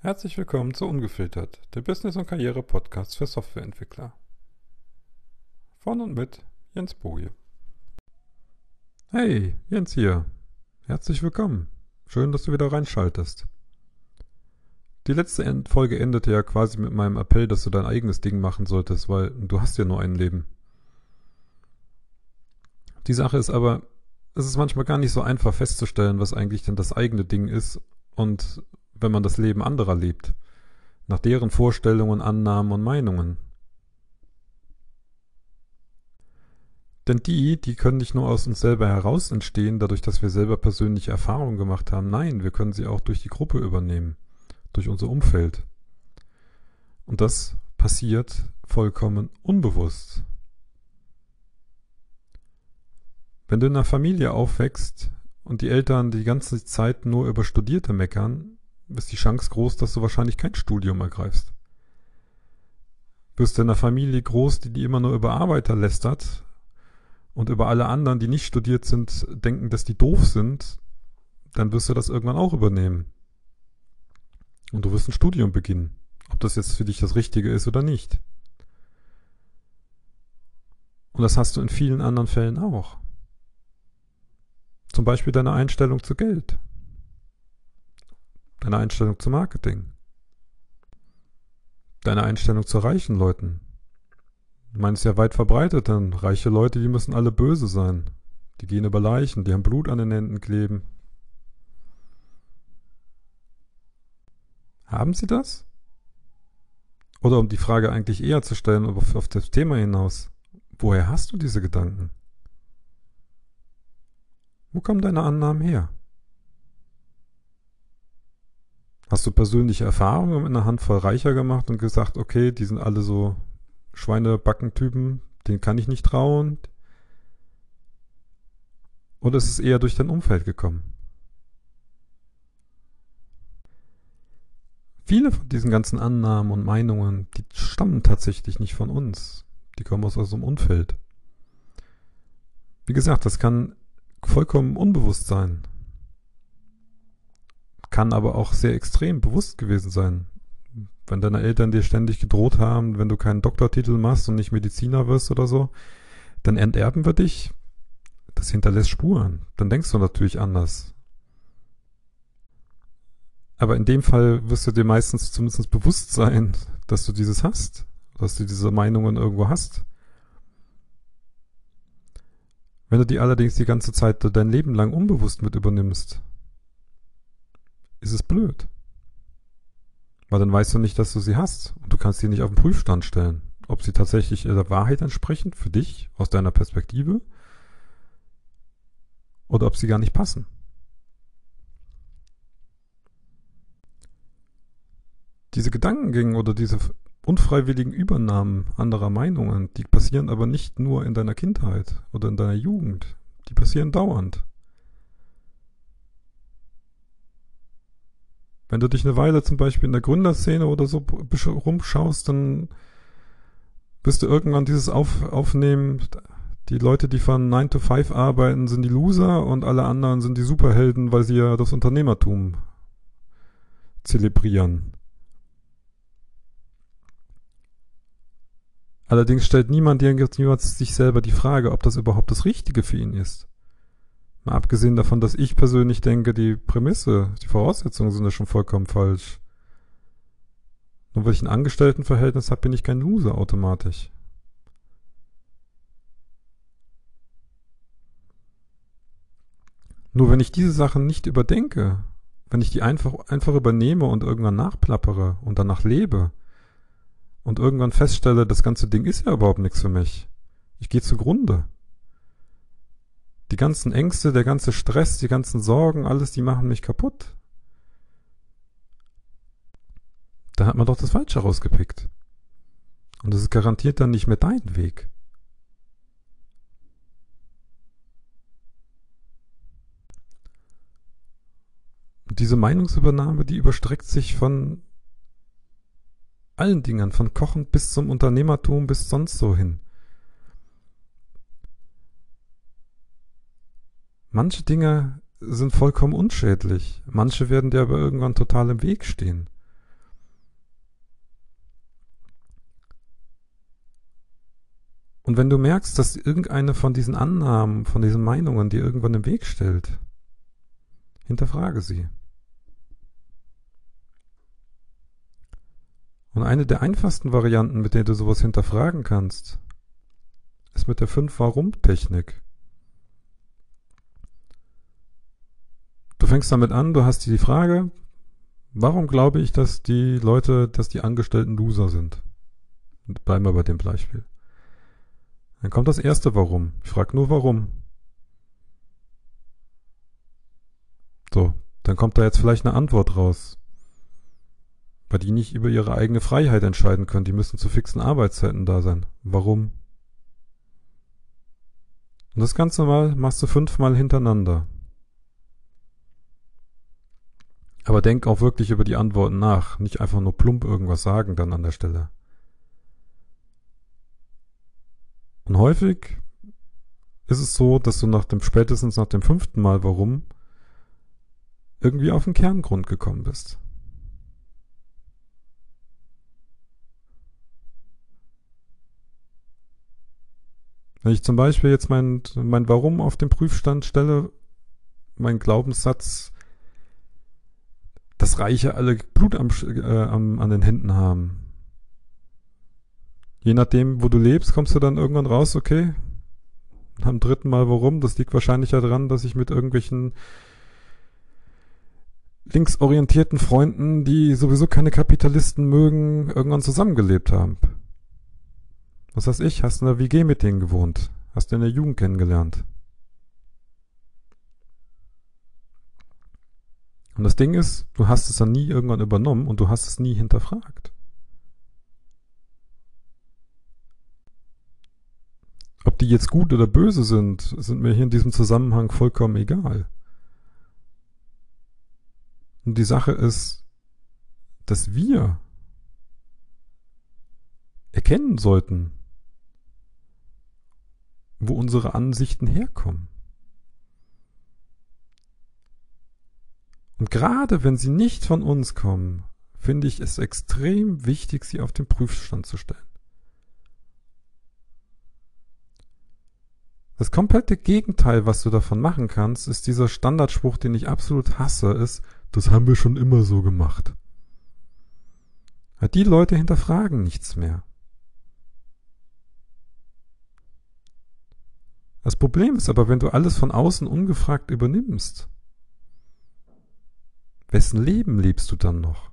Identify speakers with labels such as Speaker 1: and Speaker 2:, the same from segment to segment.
Speaker 1: Herzlich willkommen zu Ungefiltert, der Business- und Karriere-Podcast für Softwareentwickler. Von und mit Jens Boje. Hey, Jens hier. Herzlich willkommen. Schön, dass du wieder reinschaltest. Die letzte Folge endete ja quasi mit meinem Appell, dass du dein eigenes Ding machen solltest, weil du hast ja nur ein Leben. Die Sache ist aber, es ist manchmal gar nicht so einfach festzustellen, was eigentlich denn das eigene Ding ist und wenn man das Leben anderer lebt, nach deren Vorstellungen, Annahmen und Meinungen. Denn die, die können nicht nur aus uns selber heraus entstehen, dadurch, dass wir selber persönliche Erfahrungen gemacht haben. Nein, wir können sie auch durch die Gruppe übernehmen, durch unser Umfeld. Und das passiert vollkommen unbewusst. Wenn du in einer Familie aufwächst und die Eltern die ganze Zeit nur über Studierte meckern, ist die Chance groß, dass du wahrscheinlich kein Studium ergreifst. Wirst du in einer Familie groß, die, die immer nur über Arbeiter lästert und über alle anderen, die nicht studiert sind, denken, dass die doof sind, dann wirst du das irgendwann auch übernehmen. Und du wirst ein Studium beginnen. Ob das jetzt für dich das Richtige ist oder nicht. Und das hast du in vielen anderen Fällen auch. Zum Beispiel deine Einstellung zu Geld. Deine Einstellung zu Marketing. Deine Einstellung zu reichen Leuten. Ich meine, es ist ja weit verbreitet, denn reiche Leute, die müssen alle böse sein. Die gehen über Leichen, die haben Blut an den Händen kleben. Haben sie das? Oder um die Frage eigentlich eher zu stellen, auf, auf das Thema hinaus, woher hast du diese Gedanken? Wo kommen deine Annahmen her? Hast du persönliche Erfahrungen mit einer Handvoll Reicher gemacht und gesagt, okay, die sind alle so Schweinebackentypen, denen kann ich nicht trauen? Oder ist es eher durch dein Umfeld gekommen? Viele von diesen ganzen Annahmen und Meinungen, die stammen tatsächlich nicht von uns. Die kommen aus unserem Umfeld. Wie gesagt, das kann vollkommen unbewusst sein. Kann aber auch sehr extrem bewusst gewesen sein. Wenn deine Eltern dir ständig gedroht haben, wenn du keinen Doktortitel machst und nicht Mediziner wirst oder so, dann enterben wir dich. Das hinterlässt Spuren. Dann denkst du natürlich anders. Aber in dem Fall wirst du dir meistens zumindest bewusst sein, dass du dieses hast, dass du diese Meinungen irgendwo hast. Wenn du die allerdings die ganze Zeit dein Leben lang unbewusst mit übernimmst, ist es blöd. Weil dann weißt du nicht, dass du sie hast und du kannst sie nicht auf den Prüfstand stellen, ob sie tatsächlich der Wahrheit entsprechen für dich aus deiner Perspektive oder ob sie gar nicht passen. Diese Gedankengänge oder diese unfreiwilligen Übernahmen anderer Meinungen, die passieren aber nicht nur in deiner Kindheit oder in deiner Jugend, die passieren dauernd. Wenn du dich eine Weile zum Beispiel in der Gründerszene oder so rumschaust, dann wirst du irgendwann dieses auf, aufnehmen, die Leute, die von 9 to 5 arbeiten, sind die Loser und alle anderen sind die Superhelden, weil sie ja das Unternehmertum zelebrieren. Allerdings stellt niemand niemals sich selber die Frage, ob das überhaupt das Richtige für ihn ist. Mal abgesehen davon, dass ich persönlich denke, die Prämisse, die Voraussetzungen sind ja schon vollkommen falsch. Nur weil ich ein Angestelltenverhältnis habe, bin ich kein Loser automatisch. Nur wenn ich diese Sachen nicht überdenke, wenn ich die einfach, einfach übernehme und irgendwann nachplappere und danach lebe, und irgendwann feststelle, das ganze Ding ist ja überhaupt nichts für mich. Ich gehe zugrunde. Die ganzen Ängste, der ganze Stress, die ganzen Sorgen, alles, die machen mich kaputt. Da hat man doch das Falsche rausgepickt. Und das ist garantiert dann nicht mehr dein Weg. Und diese Meinungsübernahme, die überstreckt sich von allen Dingen, von Kochen bis zum Unternehmertum bis sonst so hin. manche Dinge sind vollkommen unschädlich. Manche werden dir aber irgendwann total im Weg stehen. Und wenn du merkst, dass irgendeine von diesen Annahmen, von diesen Meinungen dir irgendwann im Weg stellt, hinterfrage sie. Und eine der einfachsten Varianten, mit der du sowas hinterfragen kannst, ist mit der Fünf-Warum-Technik. Fängst damit an, du hast die Frage, warum glaube ich, dass die Leute, dass die Angestellten Loser sind? bleiben wir bei dem Beispiel. Dann kommt das erste Warum. Ich frage nur warum. So, dann kommt da jetzt vielleicht eine Antwort raus. Weil die nicht über ihre eigene Freiheit entscheiden können. Die müssen zu fixen Arbeitszeiten da sein. Warum? Und das Ganze mal machst du fünfmal hintereinander. Aber denk auch wirklich über die Antworten nach. Nicht einfach nur plump irgendwas sagen dann an der Stelle. Und häufig ist es so, dass du nach dem spätestens nach dem fünften Mal warum irgendwie auf den Kerngrund gekommen bist. Wenn ich zum Beispiel jetzt mein, mein Warum auf den Prüfstand stelle, mein Glaubenssatz, Reiche alle Blut am, äh, am, an den Händen haben, je nachdem, wo du lebst, kommst du dann irgendwann raus, okay, am dritten Mal warum? Das liegt wahrscheinlich daran, dass ich mit irgendwelchen linksorientierten Freunden, die sowieso keine Kapitalisten mögen, irgendwann zusammengelebt haben. Was weiß ich, hast in der WG mit denen gewohnt, hast du in der Jugend kennengelernt. Und das Ding ist, du hast es dann nie irgendwann übernommen und du hast es nie hinterfragt. Ob die jetzt gut oder böse sind, sind mir hier in diesem Zusammenhang vollkommen egal. Und die Sache ist, dass wir erkennen sollten, wo unsere Ansichten herkommen. Und gerade wenn sie nicht von uns kommen, finde ich es extrem wichtig, sie auf den Prüfstand zu stellen. Das komplette Gegenteil, was du davon machen kannst, ist dieser Standardspruch, den ich absolut hasse, ist, das haben wir schon immer so gemacht. Die Leute hinterfragen nichts mehr. Das Problem ist aber, wenn du alles von außen ungefragt übernimmst, wessen Leben lebst du dann noch?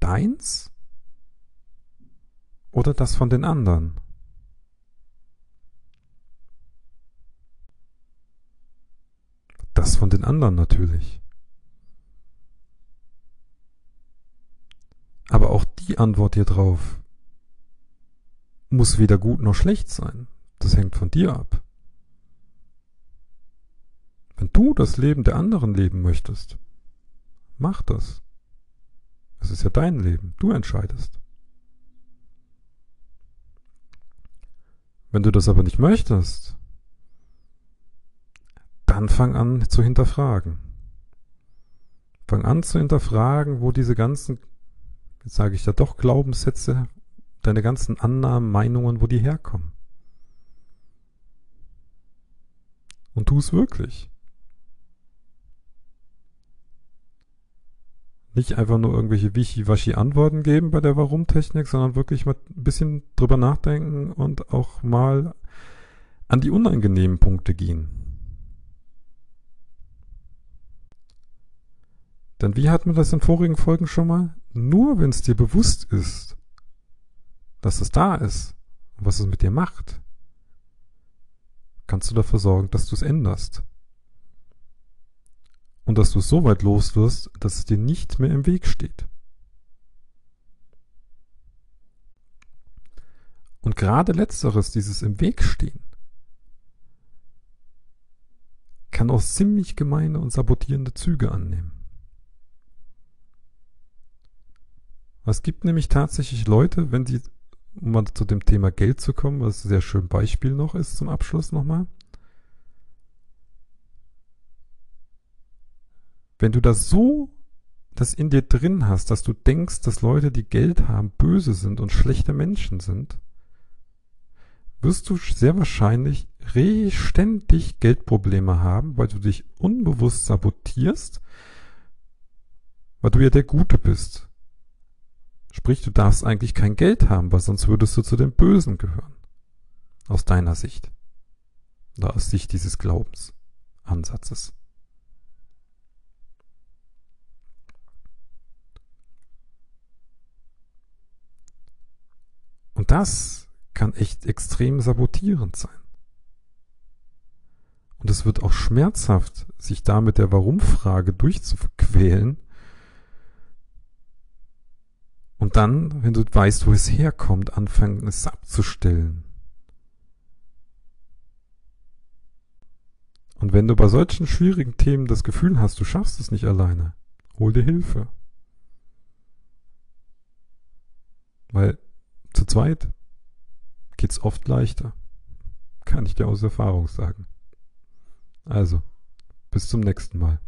Speaker 1: Deins oder das von den anderen? Das von den anderen natürlich. Aber auch die Antwort hier drauf muss weder gut noch schlecht sein. Das hängt von dir ab. Du das Leben der anderen leben möchtest, mach das. Es ist ja dein Leben, du entscheidest. Wenn du das aber nicht möchtest, dann fang an zu hinterfragen. Fang an zu hinterfragen, wo diese ganzen, jetzt sage ich ja doch Glaubenssätze, deine ganzen Annahmen, Meinungen, wo die herkommen. Und tu es wirklich. Nicht einfach nur irgendwelche Wischi-Waschi-Antworten geben bei der Warum-Technik, sondern wirklich mal ein bisschen drüber nachdenken und auch mal an die unangenehmen Punkte gehen. Denn wie hatten wir das in vorigen Folgen schon mal? Nur wenn es dir bewusst ist, dass es da ist und was es mit dir macht, kannst du dafür sorgen, dass du es änderst. Und dass du so weit los wirst, dass es dir nicht mehr im Weg steht. Und gerade letzteres, dieses im Weg stehen, kann auch ziemlich gemeine und sabotierende Züge annehmen. Es gibt nämlich tatsächlich Leute, wenn die, um mal zu dem Thema Geld zu kommen, was ein sehr schön Beispiel noch ist zum Abschluss nochmal. Wenn du das so, das in dir drin hast, dass du denkst, dass Leute, die Geld haben, böse sind und schlechte Menschen sind, wirst du sehr wahrscheinlich ständig Geldprobleme haben, weil du dich unbewusst sabotierst, weil du ja der Gute bist. Sprich, du darfst eigentlich kein Geld haben, weil sonst würdest du zu den Bösen gehören. Aus deiner Sicht. Oder aus Sicht dieses Glaubensansatzes. Das kann echt extrem sabotierend sein. Und es wird auch schmerzhaft, sich da mit der Warum-Frage durchzuquälen. Und dann, wenn du weißt, wo es herkommt, anfangen, es abzustellen. Und wenn du bei solchen schwierigen Themen das Gefühl hast, du schaffst es nicht alleine, hol dir Hilfe. Weil zu zweit geht's oft leichter. Kann ich dir aus Erfahrung sagen. Also, bis zum nächsten Mal.